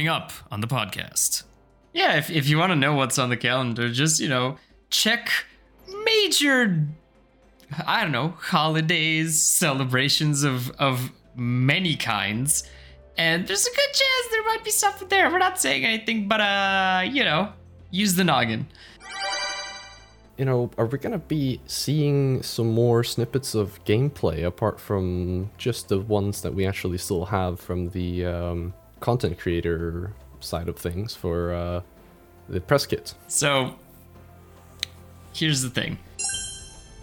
coming up on the podcast. Yeah, if, if you want to know what's on the calendar, just, you know, check major, I don't know, holidays, celebrations of, of many kinds. And there's a good chance there might be something there. We're not saying anything, but, uh, you know, use the noggin. You know, are we gonna be seeing some more snippets of gameplay apart from just the ones that we actually still have from the um, content creator side of things for uh, the press kit? So, here's the thing.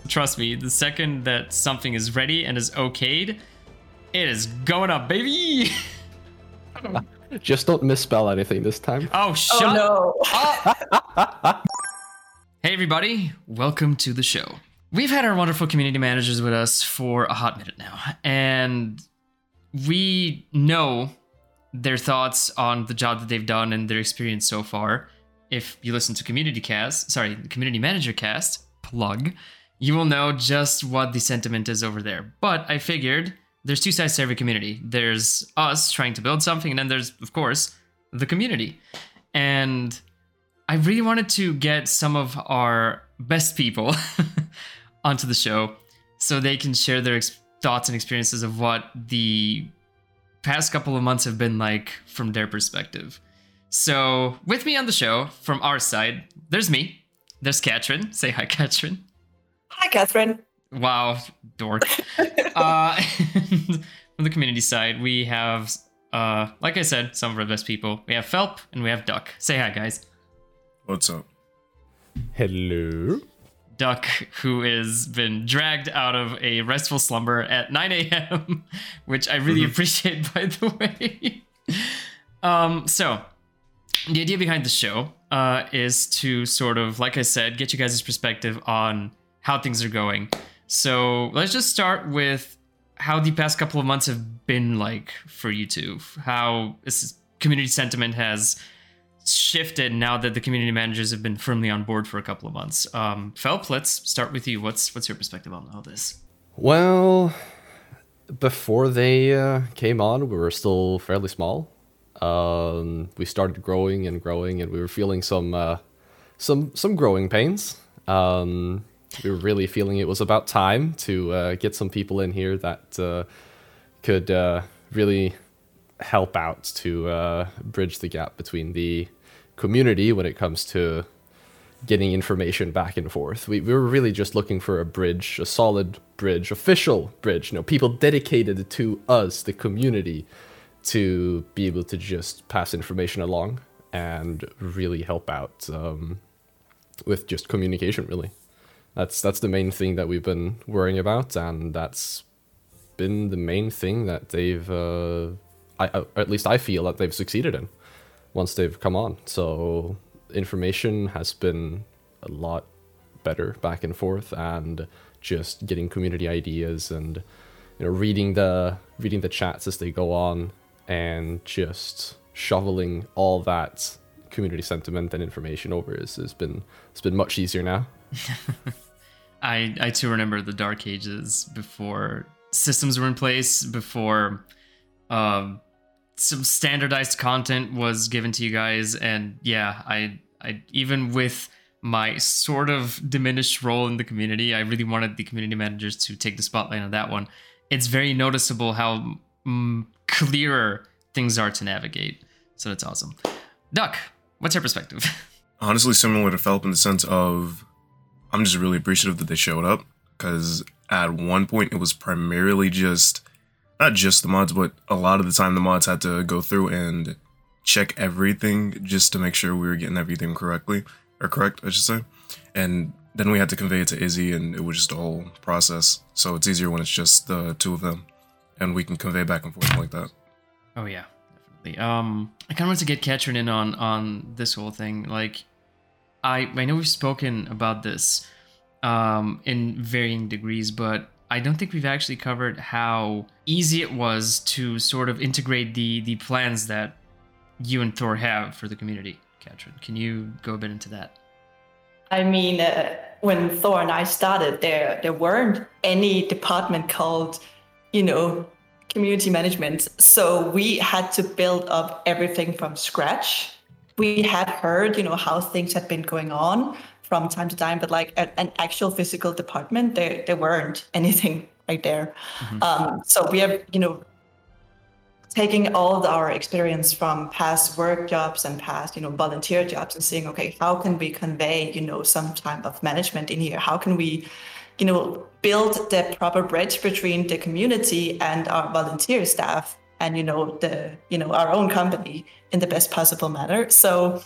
Trust me, the second that something is ready and is okayed, it is going up, baby. Just don't misspell anything this time. Oh, shut oh no. hey, everybody. Welcome to the show. We've had our wonderful community managers with us for a hot minute now, and we know their thoughts on the job that they've done and their experience so far. If you listen to Community Cast, sorry, Community Manager Cast, plug, you will know just what the sentiment is over there. But I figured there's two sides to every community. There's us trying to build something, and then there's, of course, the community. And I really wanted to get some of our best people onto the show so they can share their ex- thoughts and experiences of what the past couple of months have been like from their perspective. So, with me on the show from our side, there's me. There's Katrin. Say hi, Katrin. Hi, Catherine. Wow, dork. uh, from the community side, we have, uh, like I said, some of our best people. We have Felp and we have Duck. Say hi, guys. What's up? Hello. Duck, who has been dragged out of a restful slumber at 9 a.m., which I really appreciate, by the way. um, so, the idea behind the show uh, is to sort of, like I said, get you guys' perspective on how things are going. So let's just start with how the past couple of months have been like for you two. How this community sentiment has shifted now that the community managers have been firmly on board for a couple of months. Um, Felp, let's start with you. What's what's your perspective on all this? Well, before they uh, came on, we were still fairly small. Um, we started growing and growing, and we were feeling some uh, some some growing pains. Um, we were really feeling it was about time to uh, get some people in here that uh, could uh, really help out to uh, bridge the gap between the community when it comes to getting information back and forth. We, we were really just looking for a bridge, a solid bridge, official bridge, you know, people dedicated to us, the community, to be able to just pass information along and really help out um, with just communication, really that's that's the main thing that we've been worrying about, and that's been the main thing that they've, uh, I, at least I feel that they've succeeded in once they've come on. So information has been a lot better back and forth, and just getting community ideas and you know reading the reading the chats as they go on, and just shoveling all that community sentiment and information over is has been it's been much easier now. I I too remember the dark ages before systems were in place, before um, some standardized content was given to you guys, and yeah, I I even with my sort of diminished role in the community, I really wanted the community managers to take the spotlight on that one. It's very noticeable how mm, clearer things are to navigate. So that's awesome. Duck, what's your perspective? Honestly, similar to Felp in the sense of I'm just really appreciative that they showed up because at one point it was primarily just not just the mods, but a lot of the time the mods had to go through and check everything just to make sure we were getting everything correctly or correct, I should say. And then we had to convey it to Izzy, and it was just a whole process. So it's easier when it's just the two of them, and we can convey back and forth like that. Oh yeah, definitely. Um, I kind of want to get Katrin in on on this whole thing. Like, I I know we've spoken about this um, in varying degrees, but I don't think we've actually covered how easy it was to sort of integrate the the plans that you and Thor have for the community. Katrin, can you go a bit into that? I mean, uh, when Thor and I started, there there weren't any department called, you know, community management. So we had to build up everything from scratch. We had heard, you know, how things had been going on from time to time, but like a, an actual physical department, there there weren't anything right there. Um, so we have, you know, taking all of our experience from past work jobs and past you know volunteer jobs and seeing okay how can we convey you know some type of management in here? How can we you know build the proper bridge between the community and our volunteer staff and you know the you know our own company in the best possible manner? So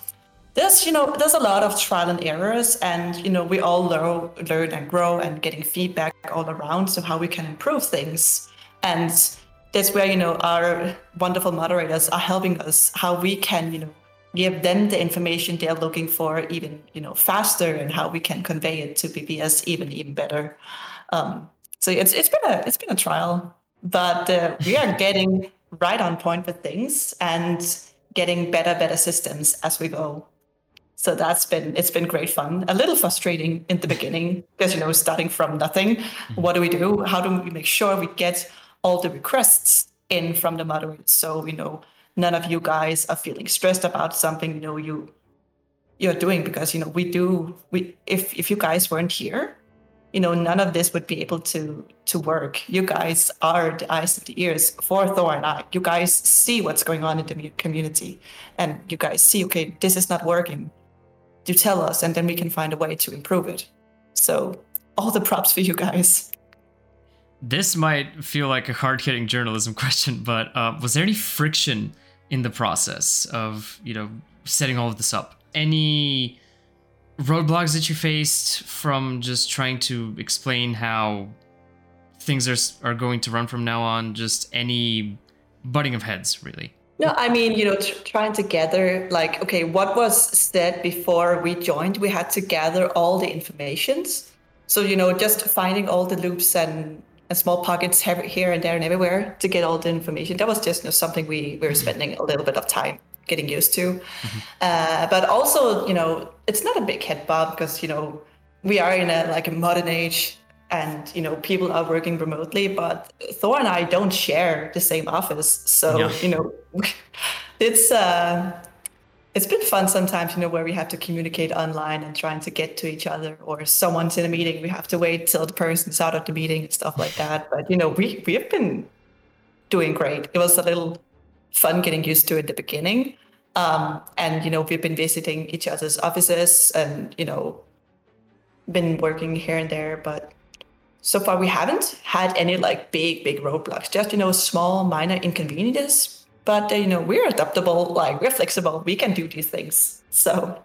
there's you know there's a lot of trial and errors and you know we all learn learn and grow and getting feedback all around so how we can improve things and that's where you know our wonderful moderators are helping us how we can you know give them the information they're looking for even you know faster and how we can convey it to BBS even even better. Um, so it's it's been a it's been a trial, but uh, we are getting right on point with things and getting better better systems as we go. So that's been it's been great fun. A little frustrating in the beginning because you know starting from nothing. Mm-hmm. What do we do? How do we make sure we get all the requests in from the moderators so you know none of you guys are feeling stressed about something you know you you're doing because you know we do we if if you guys weren't here you know none of this would be able to to work you guys are the eyes and the ears for thor and i you guys see what's going on in the community and you guys see okay this is not working you tell us and then we can find a way to improve it so all the props for you guys This might feel like a hard hitting journalism question, but uh, was there any friction in the process of, you know, setting all of this up? Any roadblocks that you faced from just trying to explain how things are, are going to run from now on? Just any butting of heads, really? No, I mean, you know, tr- trying to gather, like, okay, what was said before we joined? We had to gather all the informations. So, you know, just finding all the loops and, and small pockets here and there and everywhere to get all the information. That was just you know, something we, we were spending a little bit of time getting used to. Uh, but also, you know, it's not a big head bob because, you know, we are in a like a modern age and you know people are working remotely but thor and i don't share the same office. So Yeah. you know it's uh it's been fun sometimes you know where we have to communicate online and trying to get to each other or someone's in a meeting we have to wait till the person's out of the meeting and stuff like that. But you know we we have been doing great. It was a little fun getting used to it at the beginning. Um and you know we've been visiting each other's offices and you know been working here and there, but so far we haven't had any like big, big roadblocks. Just you know, small, minor inconveniences. But uh, you know, we're adaptable. Like we're flexible. We can do these things. So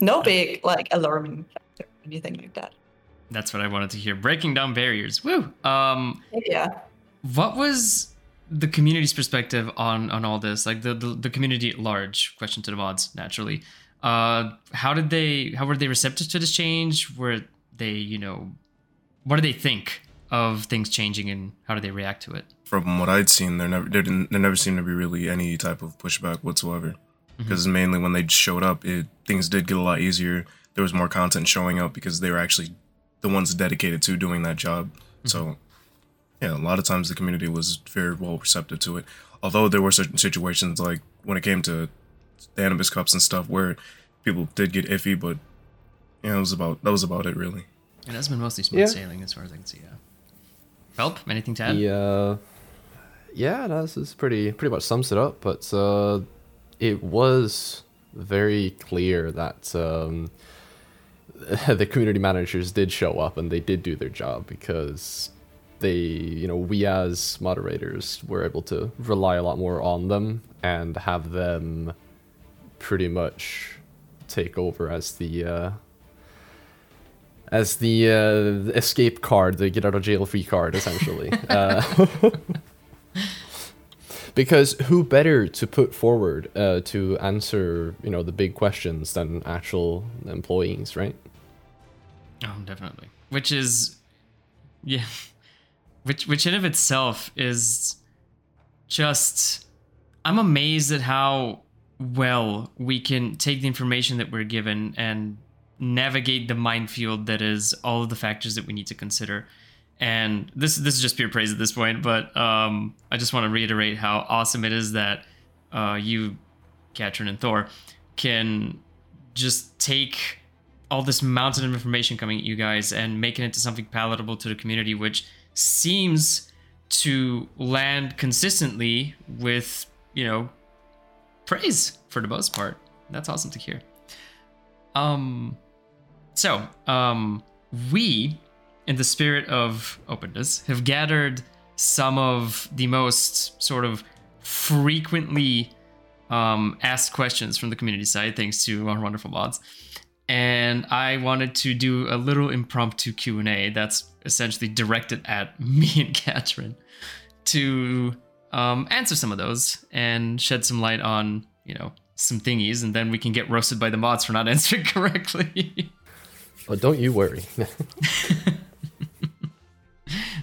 no big like alarming factor, or anything like that. That's what I wanted to hear. Breaking down barriers. Woo! Um, Yeah. what was the community's perspective on on all this like the, the the community at large question to the mods naturally uh how did they how were they receptive to this change were they you know what do they think of things changing and how do they react to it From what I'd seen, there never there, didn't, there never seemed to be really any type of pushback whatsoever. Mm-hmm. Because mainly when they showed up, it things did get a lot easier. There was more content showing up because they were actually the ones dedicated to doing that job. Mm-hmm. So yeah, a lot of times the community was very well receptive to it. Although there were certain situations like when it came to the Anubis Cups and stuff where people did get iffy, but yeah, it was about that was about it really. It has been mostly smooth Yeah. sailing as far as i can see yeah Felp? Anything to add? The, uh, yeah, no, this is pretty pretty much sums it up. But uh, it was very clear that um, the community managers did show up and they did do their job because they, you know, we as moderators were able to rely a lot more on them and have them pretty much take over as the uh, as the uh, escape card, the get out of jail free card, essentially. uh, because who better to put forward uh, to answer, you know, the big questions than actual employees, right? Oh, definitely. Which is, yeah, which which in of itself is just. I'm amazed at how well we can take the information that we're given and navigate the minefield that is all of the factors that we need to consider. And this this is just pure praise at this point, but um, I just want to reiterate how awesome it is that uh, you, Katrin and Thor, can just take all this mountain of information coming at you guys and making it into something palatable to the community, which seems to land consistently with, you know, praise for the most part. That's awesome to hear. Um, so, um, we, in the spirit of openness, have gathered some of the most sort of frequently um, asked questions from the community side, thanks to our wonderful mods. And I wanted to do a little impromptu Q and A that's essentially directed at me and Katrin to um, answer some of those and shed some light on, you know, some thingies, and then we can get roasted by the mods for not answering correctly. Oh, don't you worry.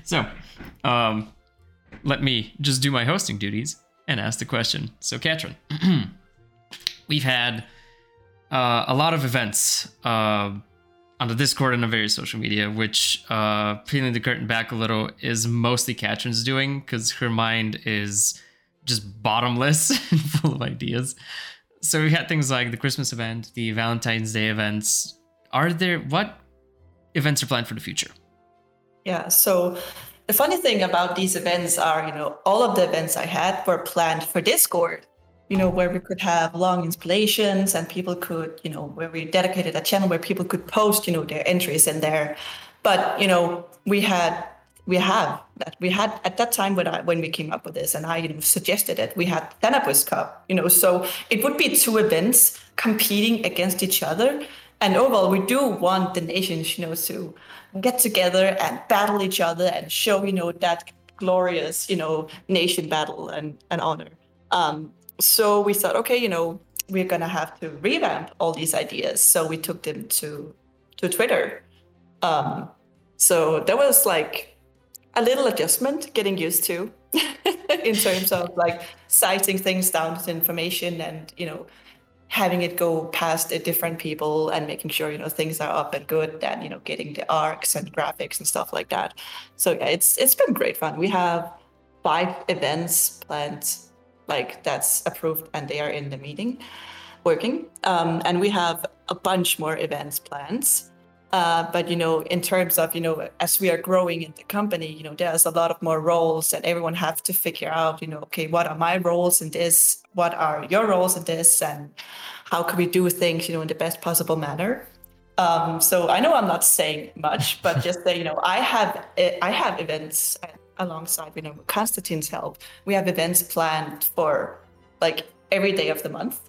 so, um, let me just do my hosting duties and ask the question. So, Katrin, we've had uh, a lot of events uh, on the Discord and on various social media, which, uh, peeling the curtain back a little, is mostly Katrin's doing because her mind is just bottomless and full of ideas. So we've had things like the Christmas event, the Valentine's Day events. Are there what events are planned for the future? Yeah, so the funny thing about these events are, you know, all of the events I had were planned for Discord, you know, where we could have long installations and people could, you know, where we dedicated a channel where people could post, you know, their entries in there. But, you know, we had we have that we had at that time when I when we came up with this and I you know suggested it we had Thanapus Cup you know so it would be two events competing against each other and overall we do want the nations you know to get together and battle each other and show you know that glorious you know nation battle and, and honor. Um, so we thought okay you know we're gonna have to revamp all these ideas. So we took them to to twitter. Um, so that was like a little adjustment getting used to in terms of like citing things down to information and you know having it go past the different people and making sure you know things are up and good and you know getting the arcs and graphics and stuff like that. So yeah it's it's been great fun. We have five events planned like that's approved and they are in the meeting working. Um, and we have a bunch more events planned. Uh, but you know, in terms of you know, as we are growing in the company, you know, there's a lot of more roles, and everyone has to figure out, you know, okay, what are my roles in this? What are your roles in this? And how can we do things, you know, in the best possible manner? Um, so I know I'm not saying much, but just that you know, I have I have events alongside you know Constantine's help. We have events planned for like every day of the month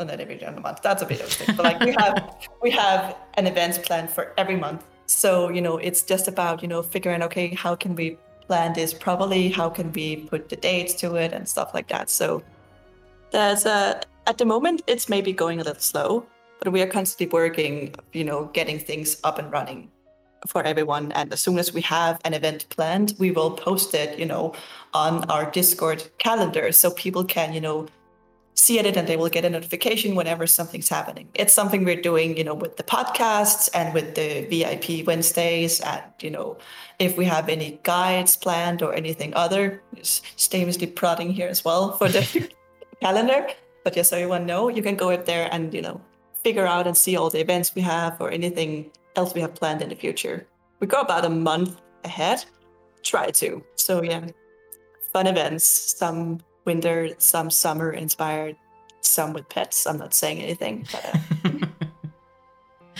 and then every other month. That's a bit of a thing. But like we have we have an event planned for every month. So, you know, it's just about, you know, figuring okay, how can we plan this properly? How can we put the dates to it and stuff like that. So there's a at the moment it's maybe going a little slow, but we are constantly working, you know, getting things up and running for everyone. And as soon as we have an event planned, we will post it, you know, on our Discord calendar so people can, you know, see it and they will get a notification whenever something's happening. It's something we're doing, you know, with the podcasts and with the VIP Wednesdays. And, you know, if we have any guides planned or anything other, just shamelessly prodding here as well for the calendar. But just so everyone know, you can go up there and, you know, figure out and see all the events we have or anything else we have planned in the future. We go about a month ahead. Try to. So yeah, fun events, some winter, some summer inspired, some with pets. I'm not saying anything, but. Uh...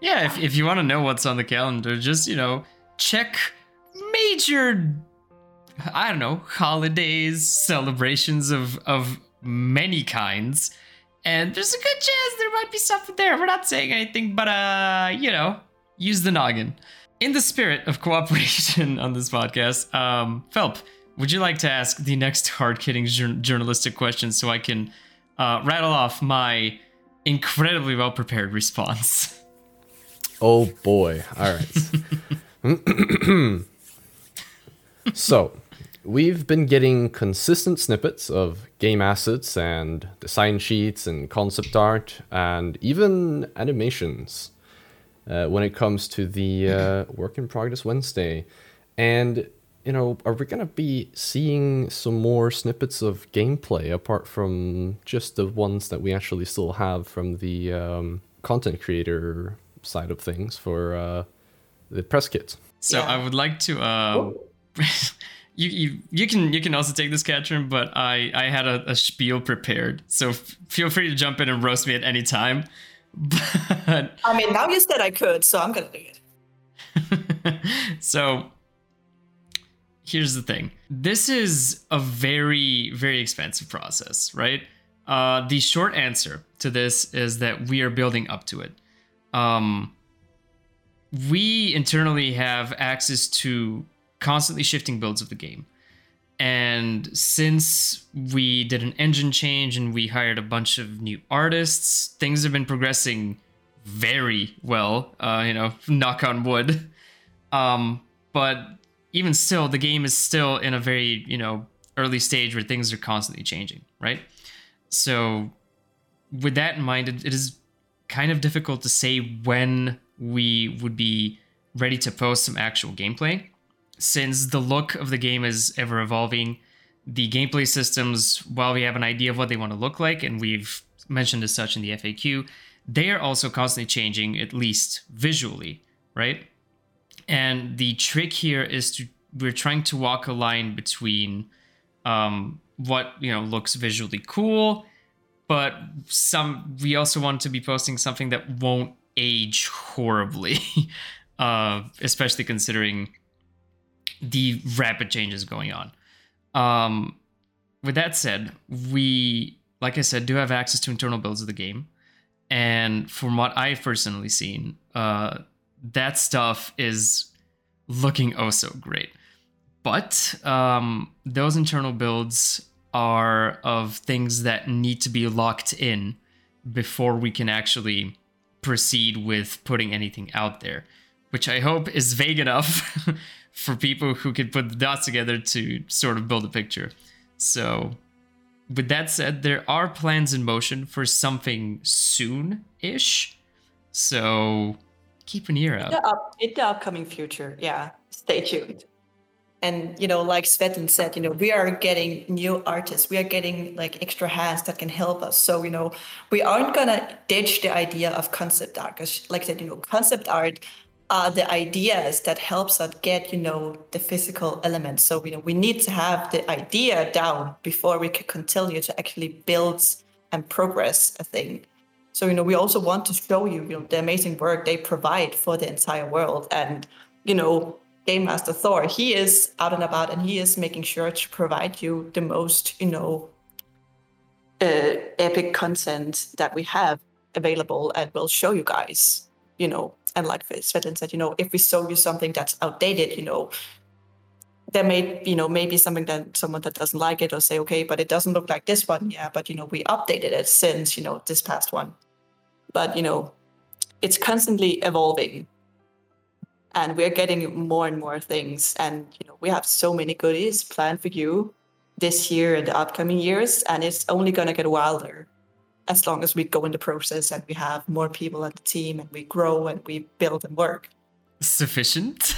yeah, if, if you want to know what's on the calendar, just, you know, check major, I don't know, holidays, celebrations of, of many kinds. And there's a good chance there might be something there. We're not saying anything, but, uh, you know, use the noggin. In the spirit of cooperation on this podcast, um, Felp, would you like to ask the next hard-hitting journalistic question so I can uh, rattle off my incredibly well-prepared response? Oh boy! All right. so, we've been getting consistent snippets of game assets and design sheets and concept art and even animations uh, when it comes to the uh, work in progress Wednesday And you know, are we gonna be seeing some more snippets of gameplay apart from just the ones that we actually still have from the um, content creator side of things for uh, the press kit? So Yeah. I would like to. You, you you can you can also take this Katrin, but I I had a, a spiel prepared, so f- feel free to jump in and roast me at any time. But I mean, now you said I could, so I'm gonna do it. so here's the thing this is a very very expensive process right uh, the short answer to this is that we are building up to it um, we internally have access to constantly shifting builds of the game. And since we did an engine change and we hired a bunch of new artists things have been progressing very well uh, you know knock on wood. Um, but even still, the game is still in a very, you know, early stage where things are constantly changing, right? So, with that in mind, it, it is kind of difficult to say when we would be ready to post some actual gameplay, since the look of the game is ever evolving. The gameplay systems, while we have an idea of what they want to look like, and we've mentioned as such in the FAQ, they are also constantly changing, at least visually, right? and the trick here is to we're trying to walk a line between um, what you know looks visually cool but some we also want to be posting something that won't age horribly uh, especially considering the rapid changes going on um, with that said we like i said do have access to internal builds of the game and from what i've personally seen uh, that stuff is looking oh so great. But um, those internal builds are of things that need to be locked in before we can actually proceed with putting anything out there, which I hope is vague enough for people who can put the dots together to sort of build a picture. So, with that said, there are plans in motion for something soon ish. So, keep an ear out. The up, in the upcoming future, yeah. Stay tuned. And you know, like Svetlin said, you know, we are getting new artists. We are getting like extra hands that can help us. So you know, we aren't gonna ditch the idea of concept art. Because, like I said, you know, concept art are the ideas that helps us get you know the physical elements. So you know, we need to have the idea down before we can continue to actually build and progress a thing. So you know, we also want to show you, you know, the amazing work they provide for the entire world. And you know, Game Master Thor, he is out and about, and he is making sure to provide you the most, you know, uh, epic content that we have available, and we'll show you guys, you know. And like Svetlin said, you know, if we show you something that's outdated, you know, there may you know maybe something that someone that doesn't like it or say okay but it doesn't look like this one yeah but you know we updated it since you know this past one. But you know it's constantly evolving. And we're getting more and more things. And you know we have so many goodies planned for you this year and the upcoming years. And it's only to get wilder as long as we go in the process and we have more people on the team and we grow and we build and work Sufficient?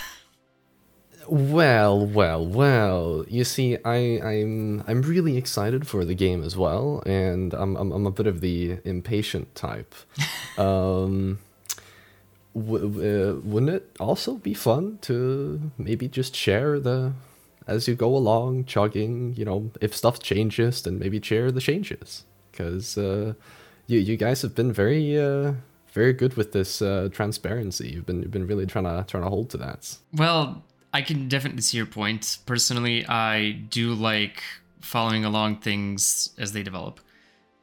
Well, well, well. You see, I, I'm I'm really excited for the game as well, and I'm I'm, I'm a bit of the impatient type. um, w- w- wouldn't it also be fun to maybe just share the as you go along, chugging? You know, if stuff changes, then maybe share the changes, because uh, you you guys have been very uh, very good with this uh, transparency. You've been you've been really trying to trying to hold to that. Well, I can definitely see your point. Personally, I do like following along things as they develop.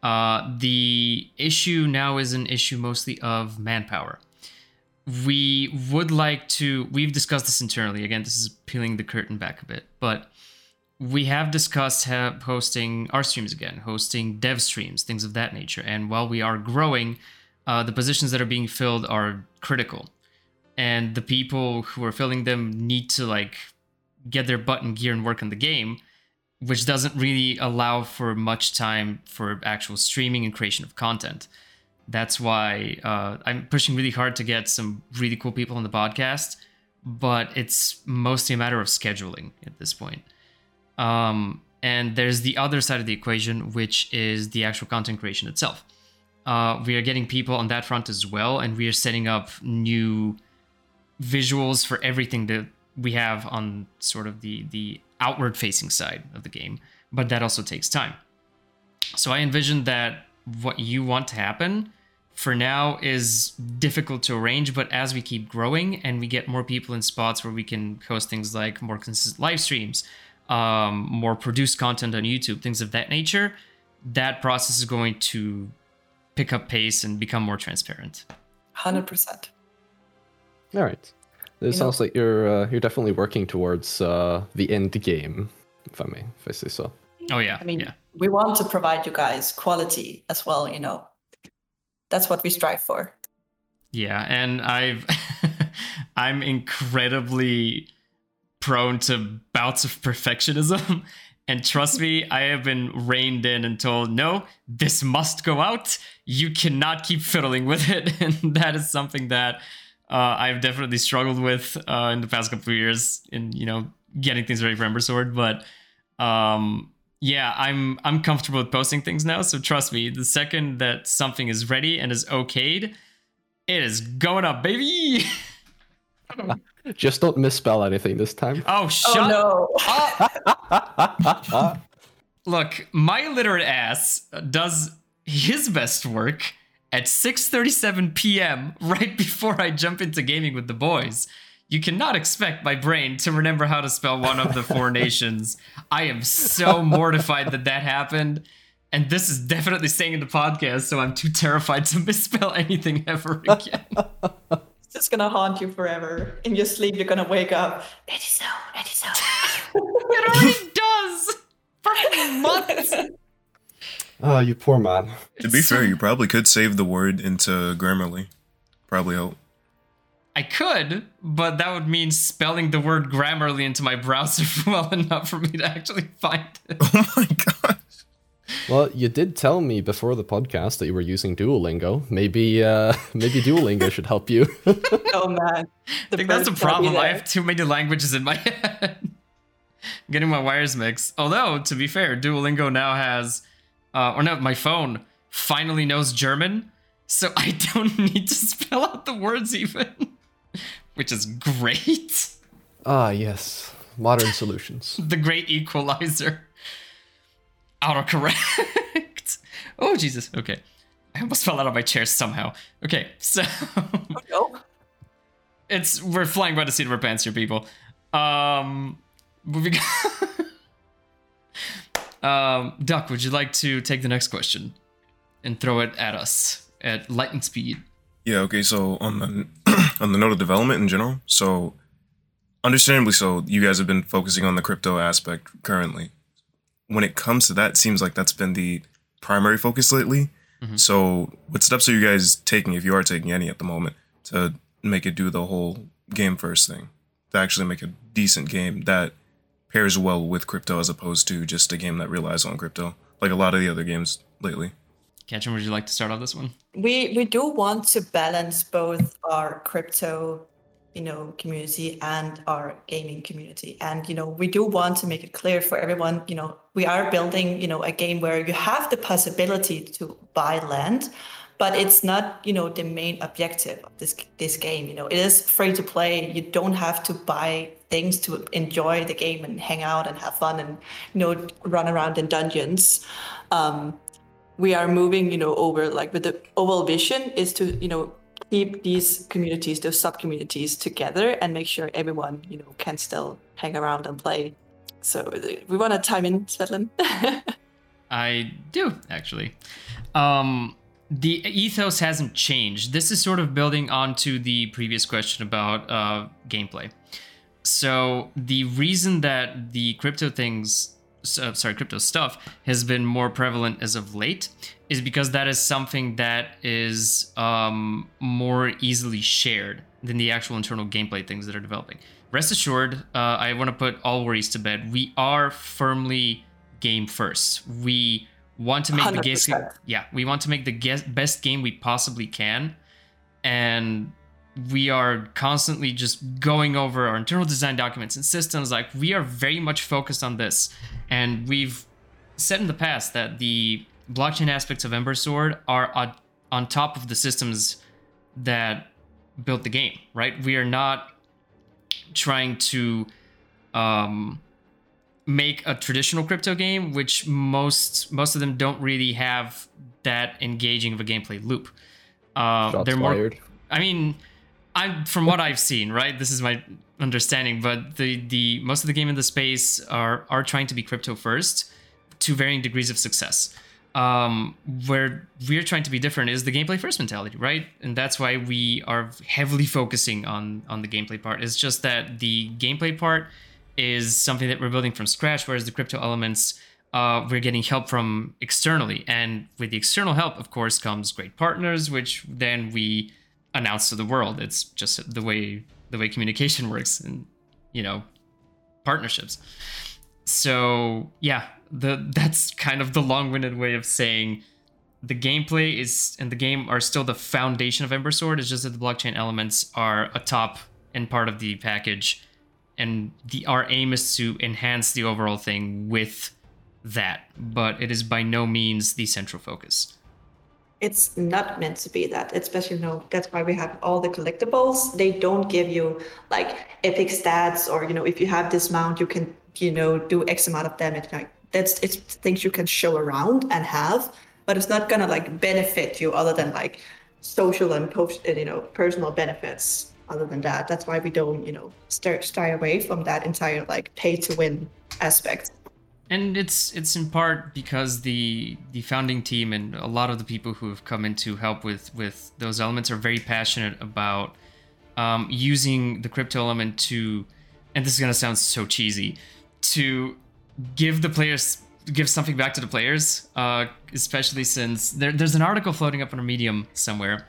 Uh, the issue now is an issue mostly of manpower. We would like to, we've discussed this internally. Again, this is peeling the curtain back a bit, but we have discussed ha- hosting our streams again, hosting dev streams, things of that nature. And while we are growing, uh, the positions that are being filled are critical and the people who are filling them need to like get their button gear and work on the game which doesn't really allow for much time for actual streaming and creation of content that's why uh, i'm pushing really hard to get some really cool people on the podcast but it's mostly a matter of scheduling at this point. Um, and there's the other side of the equation, which is the actual content creation itself. Uh, we are getting people on that front as well, and we are setting up new visuals for everything that we have on sort of the the outward facing side of the game. But that also takes time. So I envision that what you want to happen for now is difficult to arrange, but as we keep growing and we get more people in spots where we can host things like more consistent live streams, um, more produced content on YouTube, things of that nature, that process is going to pick up pace and become more transparent. Hundred percent. All right. It You sounds know- like you're uh, you're definitely working towards uh, the end game, if I may, if I say so. Oh yeah, I mean, yeah. we want to provide you guys quality as well. You know, that's what we strive for. Yeah, and I've I'm incredibly prone to bouts of perfectionism. And trust me, I have been reined in and told, no, this must go out. You cannot keep fiddling with it. And that is something that uh, I've definitely struggled with uh, in the past couple of years in, you know, getting things ready for Ember Sword. But um, yeah, I'm I'm comfortable with posting things now. So trust me, the second that something is ready and is okayed, it is going up, baby. Just don't misspell anything this time. Oh, oh shut oh no! up. Look, my illiterate ass does his best work at 6:37 p.m. right before I jump into gaming with the boys. You cannot expect my brain to remember how to spell one of the four nations. I am so mortified that that happened. And this is definitely staying in the podcast, so I'm too terrified to misspell anything ever again. It's just gonna haunt you forever. In your sleep, you're gonna wake up. It is so. It is so. it already does! For months! Oh, ah, you poor man. To be fair, you probably could save the word into Grammarly. Probably help. I could, but that would mean spelling the word Grammarly into my browser well enough for me to actually find it. Oh my gosh. Well, you did tell me before the podcast that you were using Duolingo. Maybe, uh, maybe Duolingo should help you. oh man. I think that's a problem. I have too many languages in my head. I'm Getting my wires mixed. Although, to be fair, Duolingo now has, uh, or no, my phone finally knows German, so I don't need to spell out the words even, which is great. ah, yes, modern solutions. the great equalizer. Autocorrect. oh Jesus. Okay. I almost fell out of my chair somehow. Okay, so No. it's we're flying by the seat of our pants here, people. Um moving Um Duck, would you like to take the next question and throw it at us at lightning speed? Yeah, okay, so on the on the note of development in general, so understandably so, you guys have been focusing on the crypto aspect currently. When it comes to that, it seems like that's been the primary focus lately. Mm-hmm. So what steps are you guys taking, if you are taking any at the moment, to make it do the whole game first thing? To actually make a decent game that pairs well with crypto as opposed to just a game that relies on crypto, like a lot of the other games lately. Ketchum, would you like to start off this one? we we do want to balance both our crypto you know community and our gaming community. And you know we do want to make it clear for everyone you know we are building you know a game where you have the possibility to buy land but it's not you know the main objective of this this game. You know it is free to play. You don't have to buy things to enjoy the game and hang out and have fun and you know run around in dungeons. Um, we are moving you know over like with the overall vision is to you know keep these communities those sub communities together and make sure everyone you know can still hang around and play so uh, we want to time in Svetlin. I do actually. Um, the ethos hasn't changed. This is sort of building onto the previous question about uh, gameplay. So the reason that the crypto things, so, sorry, crypto stuff has been more prevalent as of late is because that is something that is um, more easily shared than the actual internal gameplay things that are developing. Rest assured, uh, I want to put all worries to bed. We are firmly game first. We want to make the game. Yeah, we want to make the ge- best game we possibly can, and we are constantly just going over our internal design documents and systems. Like we are very much focused on this, and we've said in the past that the blockchain aspects of Ember Sword are on, on top of the systems that built the game. Right? We are not trying to um, make a traditional crypto game, which most most of them don't really have that engaging of a gameplay loop. Uh, they're more. I mean, I'm from what I've seen, right? This is my understanding, but the the most of the game in the space are are trying to be crypto first, to varying degrees of success. Um, where we're trying to be different is the gameplay first mentality, right? And that's why we are heavily focusing on on the gameplay part. It's just that the gameplay part is something that we're building from scratch, whereas the crypto elements uh, we're getting help from externally. And with the external help, of course, comes great partners, which then we announce to the world. It's just the way the way communication works, and you know, partnerships. So yeah, the that's kind of the long-winded way of saying the gameplay is and the game are still the foundation of Ember Sword. It's just that the blockchain elements are a top and part of the package, and the our aim is to enhance the overall thing with that. But it is by no means the central focus. It's not meant to be that especially you know that's why we have all the collectibles. They don't give you like epic stats or you know if you have this mount you can you know do x amount of damage. Like that's it's things you can show around and have but it's not gonna like benefit you other than like social and post you know personal benefits other than that. That's why we don't you know stay, stay away from that entire like pay to win aspect and it's it's in part because the the founding team and a lot of the people who have come in to help with with those elements are very passionate about um, using the crypto element to and this is gonna sound so cheesy to give the players give something back to the players uh, especially since there, there's an article floating up on a medium somewhere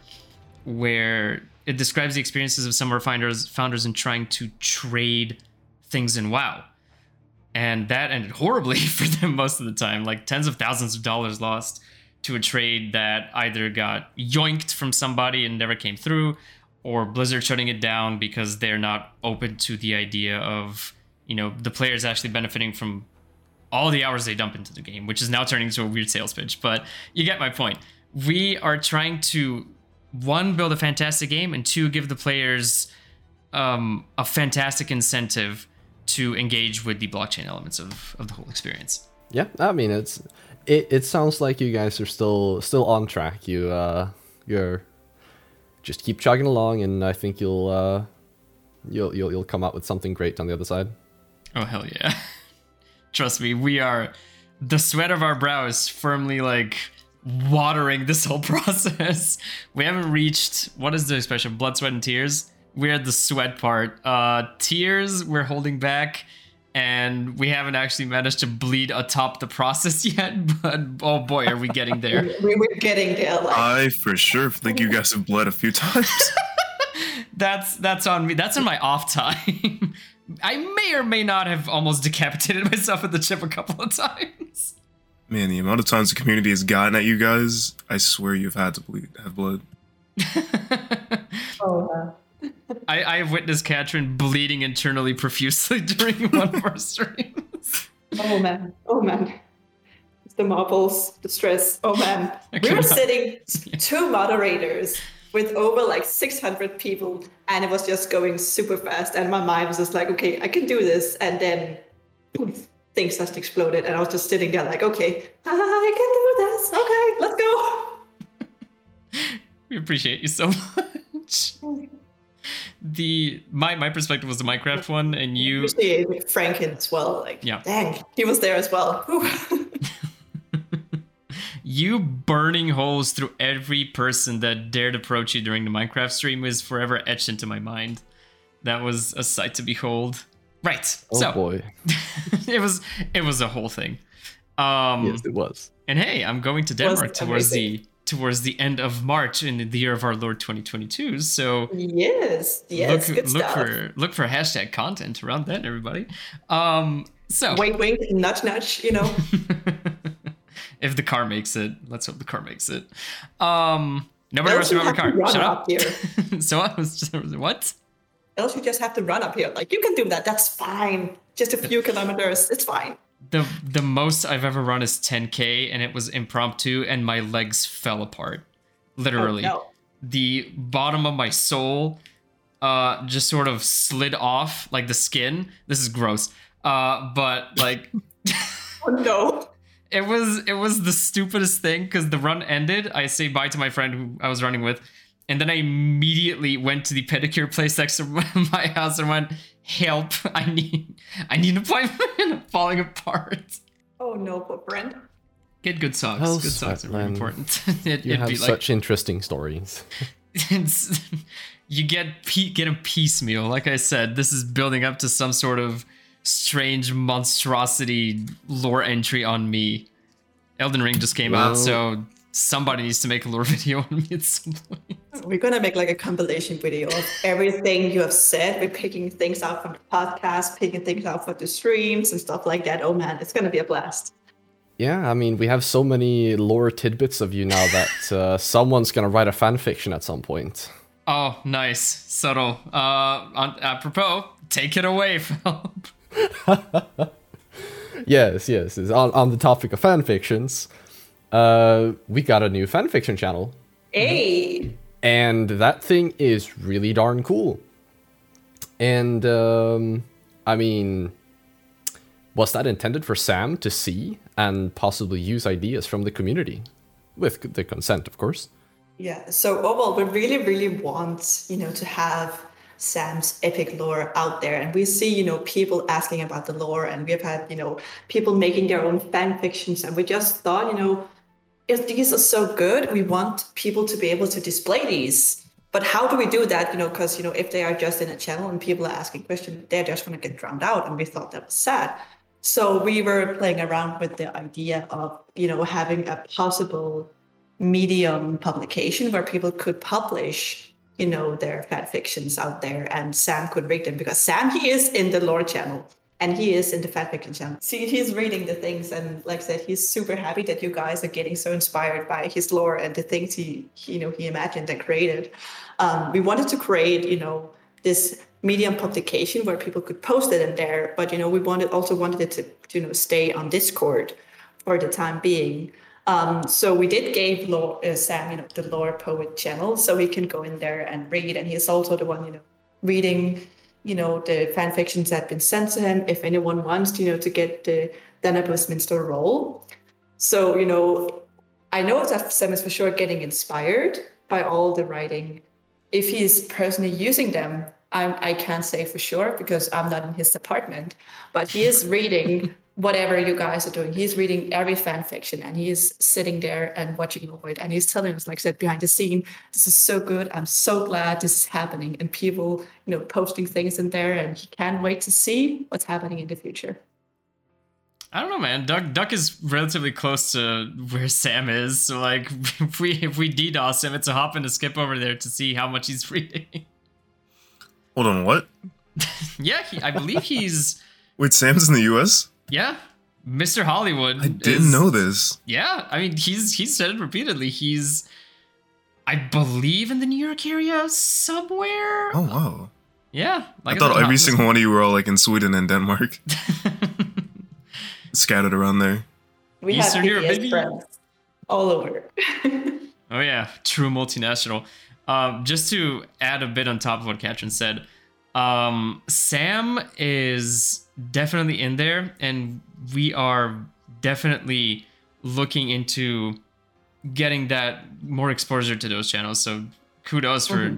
where it describes the experiences of some of our founders founders in trying to trade things in WoW and that ended horribly for them most of the time like tens of thousands of dollars lost to a trade that either got yoinked from somebody and never came through or blizzard shutting it down because they're not open to the idea of you know the players actually benefiting from all the hours they dump into the game which is now turning into a weird sales pitch. But you get my point. We are trying to one build a fantastic game and two give the players um, a fantastic incentive to engage with the blockchain elements of, of the whole experience. Yeah, I mean it's it, it sounds like you guys are still still on track. You uh you're just keep chugging along and I think you'll uh you'll you'll you'll come out with something great on the other side. Oh hell yeah. Trust me, we are the sweat of our brow is firmly like watering this whole process. We haven't reached what is the expression? Blood, sweat, and tears. We're at the sweat part. Uh tears we're holding back and we haven't actually managed to bleed atop the process yet, but oh boy, are we getting there. we were getting there like I for sure think you guys have bled a few times. That's that's on me. That's in my off time. I may or may not have almost decapitated myself at the chip a couple of times. Man, the amount of times the community has gotten at you guys, I swear you've had to bleed, have blood. oh, uh, I, I have witnessed Katrin bleeding internally profusely during one of our streams. oh man, oh man. The marbles, the stress. Oh man. We were sitting two moderators with over like 600 people and it was just going super fast and my mind was just like okay i can do this and then poof, things just exploded and i was just sitting there like okay i can do this okay let's go We appreciate you so much. The my my perspective was the Minecraft one, and you appreciate franken as well like Yeah. dang he was there as well you burning holes through every person that dared approach you during the Minecraft stream is forever etched into my mind. That was a sight to behold. Right. Oh so boy. it was it was a whole thing. Um yes, it was. and hey, I'm going to Denmark Was towards the amazing. Towards the end of March in the year of our Lord 2022. So yes yes look look for look for hashtag content around that, everybody. Um so wink wink nudge nudge you know if the car makes it, let's hope the car makes it. Um, Nobody wants to you run my have to car. Shut up up. here. so I was just what? Else you just have to run up here. Like you can do that. That's fine. Just a few kilometers. It's fine. The the most I've ever run is 10k, and it was impromptu, and my legs fell apart. Literally, Oh, no. the bottom of my sole uh just sort of slid off, like the skin. This is gross. Uh, but like. Oh no. it was it was the stupidest thing because the run ended. I say bye to my friend who I was running with, and then I immediately went to the pedicure place next to my house and went, "Help! I need I need an appointment. I'm falling apart." Oh no, poor friend. Get good socks. Oh, good socks are very important. it, You have be like such interesting stories. it's, you get pe- get a piecemeal. Like I said, this is building up to some sort of strange monstrosity lore entry on me. Elden Ring just came out, so somebody needs to make a lore video on me at some point. We're gonna make like a compilation video of everything you have said. We're picking things out from the podcast, picking things out for the streams and stuff like that. Oh man, it's gonna be a blast. Yeah, I mean, we have so many lore tidbits of you now that uh, someone's gonna write a fan fiction at some point. Oh, nice, subtle. Uh, apropos, take it away, Phil. Yes, yes. On, on the topic of fan fictions, uh, we got a new fan fiction channel, Hey, and that thing is really darn cool. And um, I mean, was that intended for Sam to see and possibly use ideas from the community, with the consent, of course? Yeah. So overall, we really, really want you know to have Sam's epic lore out there, and we see you know people asking about the lore, and we've had you know people making their own fan fictions, and we just thought you know if these are so good, we want people to be able to display these. But how do we do that? You know, because you know if they are just in a channel and people are asking questions, they're just going to get drowned out, and we thought that was sad. So we were playing around with the idea of you know having a possible medium publication where people could publish you know their fan fictions out there and sam could read them because sam he is in the lore channel and he is in the fan fiction channel see he's reading the things and like i said he's super happy that you guys are getting so inspired by his lore and the things he, he you know he imagined and created um, we wanted to create you know this medium publication where people could post it in there but you know we wanted also wanted it to, to you know stay on discord for the time being um, so we did give Lore, uh, Sam, you know, the lore poet channel, so he can go in there and read. And he's also the one, you know, reading, you know, the fan fictions that have been sent to him. If anyone wants, you know, to get the Dana Westminster role. So you know, I know that Sam is for sure getting inspired by all the writing. If he's personally using them, I'm, I can't say for sure because I'm not in his department. But he is reading whatever you guys are doing. He's reading every fan fiction and he is sitting there and watching over it. And he's telling us, like I said, behind the scene, this is so good. I'm so glad this is happening. And people, you know, posting things in there and he can't wait to see what's happening in the future. I don't know, man. Duck Duck is relatively close to where Sam is, so like if we if we DDoS him, it's a hop and a skip over there to see how much he's reading. Hold on, what? yeah, he, I believe he's Wait, Sam's in the U.S. yeah, Mr. Hollywood. I didn't is- know this. Yeah, I mean he's he's said it repeatedly. He's I believe in the New York area somewhere. Oh wow! Yeah, like I thought every single one of you were all like in Sweden and Denmark, scattered around there. We Eastern have Europe, BTS baby. friends all over. Oh yeah, true multinational. Um, just to add a bit on top of what Katrin said, um, Sam is definitely in there, and we are definitely looking into getting that more exposure to those channels. So kudos for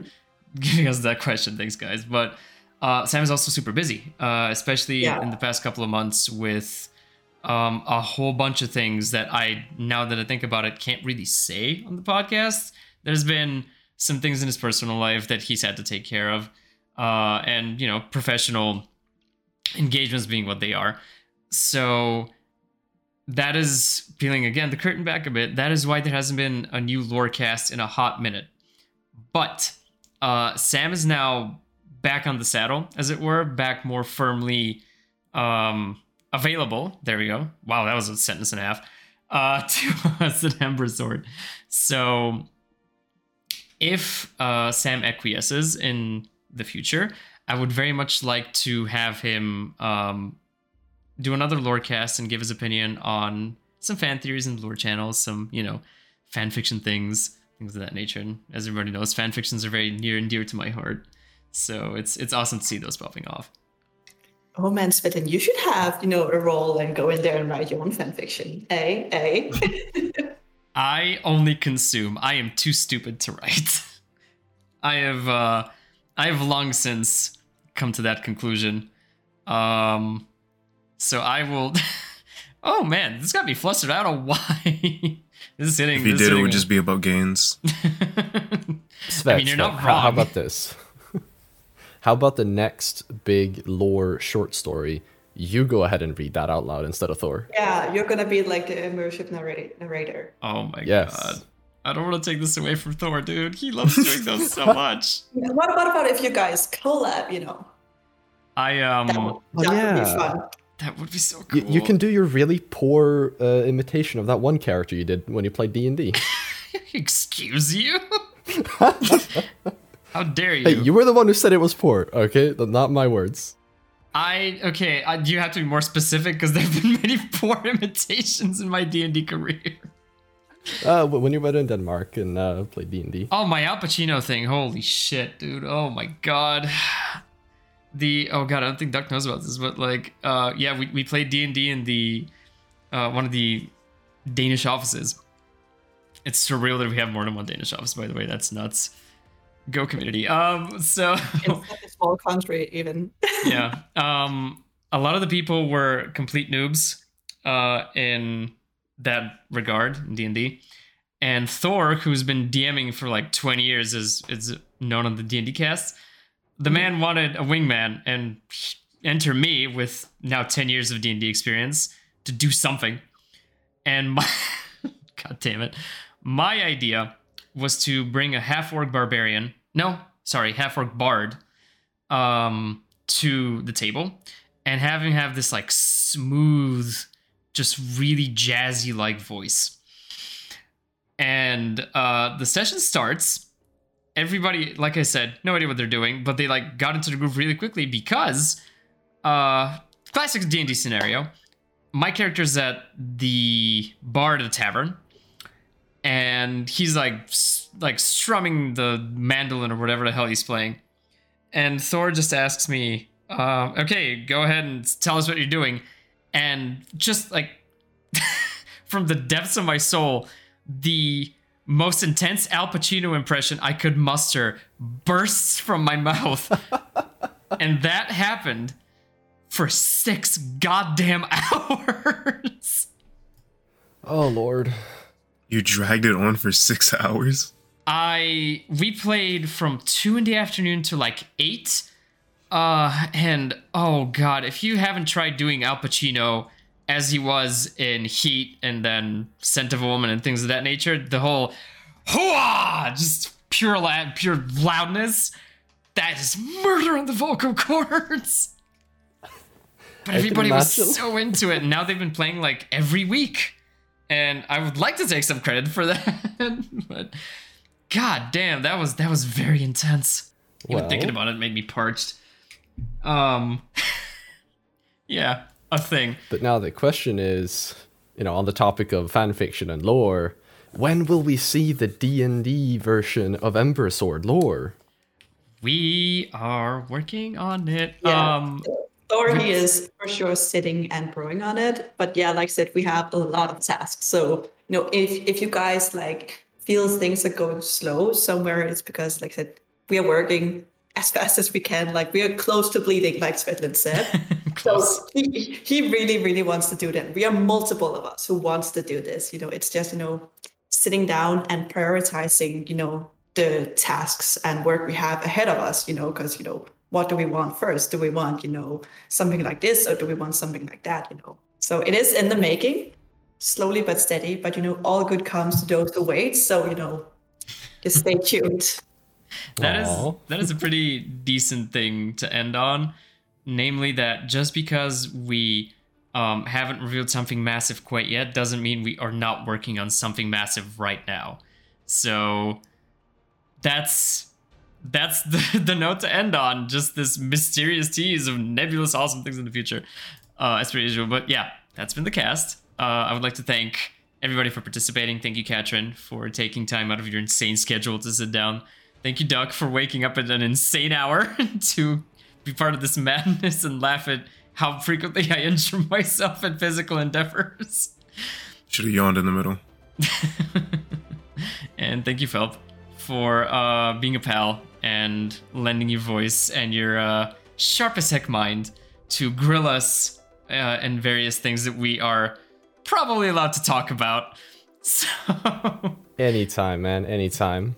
giving us that question. Thanks, guys. But uh, Sam is also super busy, uh, especially Yeah. in the past couple of months with um, a whole bunch of things that I, now that I think about it, can't really say on the podcast. There's been some things in his personal life that he's had to take care of, uh, and you know, professional engagements being what they are. So that is peeling again the curtain back a bit. That is why there hasn't been a new lore cast in a hot minute. But uh, Sam is now back on the saddle, as it were, back more firmly um, available. There we go. Wow, that was a sentence and a half. Uh, to us at Ember Sword. So if uh, Sam acquiesces in the future, I would very much like to have him um, do another lore cast and give his opinion on some fan theories and lore channels, some you know fan fiction things, things of that nature. And as everybody knows, fan fictions are very near and dear to my heart. So it's it's awesome to see those popping off. Oh man, Svetlin, you should have, you know, a role and go in there and write your own fan fiction. Eh? Eh? I only consume. I am too stupid to write. I have uh I have long since come to that conclusion. Um so I will Oh man, this got me flustered. I don't know why. this is hitting If you did, it would a- just be about gains. Svet, I mean, you're Svet, not how- How about this? how about the next big lore short story? You go ahead and read that out loud instead of Thor. yeah, you're gonna be like the immersive narrator. narrator. Oh my Yes. god. I don't want to take this away from Thor, dude. He loves doing those so much. What, what about if you guys collab, you know? I um That, would, Oh, that would yeah. be fun. that would be so cool. You, you can do your really poor uh, imitation of that one character you did when you played D and D. Excuse you? How dare you? Hey, you were the one who said it was poor. Okay, Th- not my words. I okay. I, you have to be more specific because there have been many poor imitations in my D and D career. Uh, wh- when you went in Denmark and uh, played D and D. Oh, my Al Pacino thing. Holy shit, dude. Oh my god. The oh god, I don't think Duck knows about this, but like, uh, yeah, we, we played D and D in the uh, one of the Danish offices. It's surreal that we have more than one Danish office. By the way, that's nuts. Go community. Um, so It's such a small country, even. yeah. Um, a lot of the people were complete noobs uh, in that regard in D and D, and Thor, who's been DMing for like twenty years, is is known on the D and D cast. The man wanted a wingman and enter me with now ten years of D and D experience to do something, and my god damn it, my idea was to bring a half orc barbarian. No, sorry, half orc bard um to the table and have him have this like smooth just really jazzy like voice. And uh the session starts. Everybody like i said no idea what they're doing but they like got into the groove really quickly because uh classic d&d scenario. My character's at the bar at the tavern and he's like like strumming the mandolin or whatever the hell he's playing. And Thor just asks me, uh, "Okay, go ahead and tell us what you're doing," and just like from the depths of my soul, the most intense Al Pacino impression I could muster bursts from my mouth, and that happened for six goddamn hours. Oh lord. You dragged it on for six hours. I we played from two in the afternoon to like eight. Uh and oh god, if you haven't tried doing Al Pacino as he was in Heat and then Scent of a Woman and things of that nature, the whole hooah, just pure la- pure loudness, that is murder on the vocal cords. But everybody was so into it, and now they've been playing like every week. And I would like to take some credit for that, but god damn, that was that was very intense. Even Well- thinking about it made me parched. Um, yeah, a thing. But now the question is, you know, on the topic of fan fiction and lore, when will we see the D and D version of Ember Sword lore? We are working on it. Yeah. Um, Thor, he is for sure sitting and brewing on it. But yeah, like I said, we have a lot of tasks. So, you know, if if you guys like feel things are going slow somewhere, it's because, like I said, we are working as fast as we can. Like we are close to bleeding, like Svetlin said. close. So he, he really, really wants to do that. We are multiple of us who wants to do this. You know, it's just, you know, sitting down and prioritizing, you know, the tasks and work we have ahead of us, you know, because, you know, what do we want first? Do we want, you know, something like this or do we want something like that, you know? So it is in the making, slowly but steady, but, you know, all good comes to those who wait. So, you know, just stay tuned. That is Aw. that is a pretty decent thing to end on. Namely, that just because we um, haven't revealed something massive quite yet doesn't mean we are not working on something massive right now. So that's that's the, the note to end on. Just this mysterious tease of nebulous, awesome things in the future, uh, as per usual. But yeah, that's been the cast. Uh, I would like to thank everybody for participating. Thank you, Katrin, for taking time out of your insane schedule to sit down. Thank you, Duck, for waking up at an insane hour to be part of this madness and laugh at how frequently I injure myself in physical endeavors. Should have yawned in the middle. and thank you, Felp, for uh, being a pal and lending your voice and your uh, sharp as heck mind to grill us uh, and various things that we are probably allowed to talk about. So. Anytime, man. Anytime.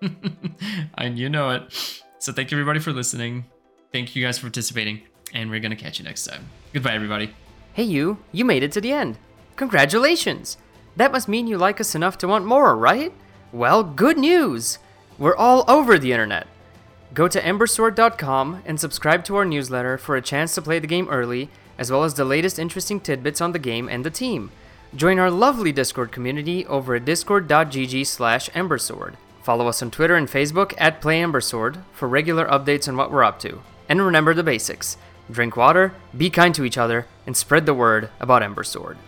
and you know it. So thank you everybody for listening. Thank you guys for participating, and we're gonna catch you next time. Goodbye, everybody. Hey, you! You made it to the end. Congratulations! That must mean you like us enough to want more, right? Well, good news! We're all over the internet. Go to embersword.com and subscribe to our newsletter for a chance to play the game early, as well as the latest interesting tidbits on the game and the team. Join our lovely Discord community over at discord.gg slash embersword. Follow us on Twitter and Facebook at PlayEmbersword for regular updates on what we're up to. And remember the basics drink water, be kind to each other, and spread the word about Embersword.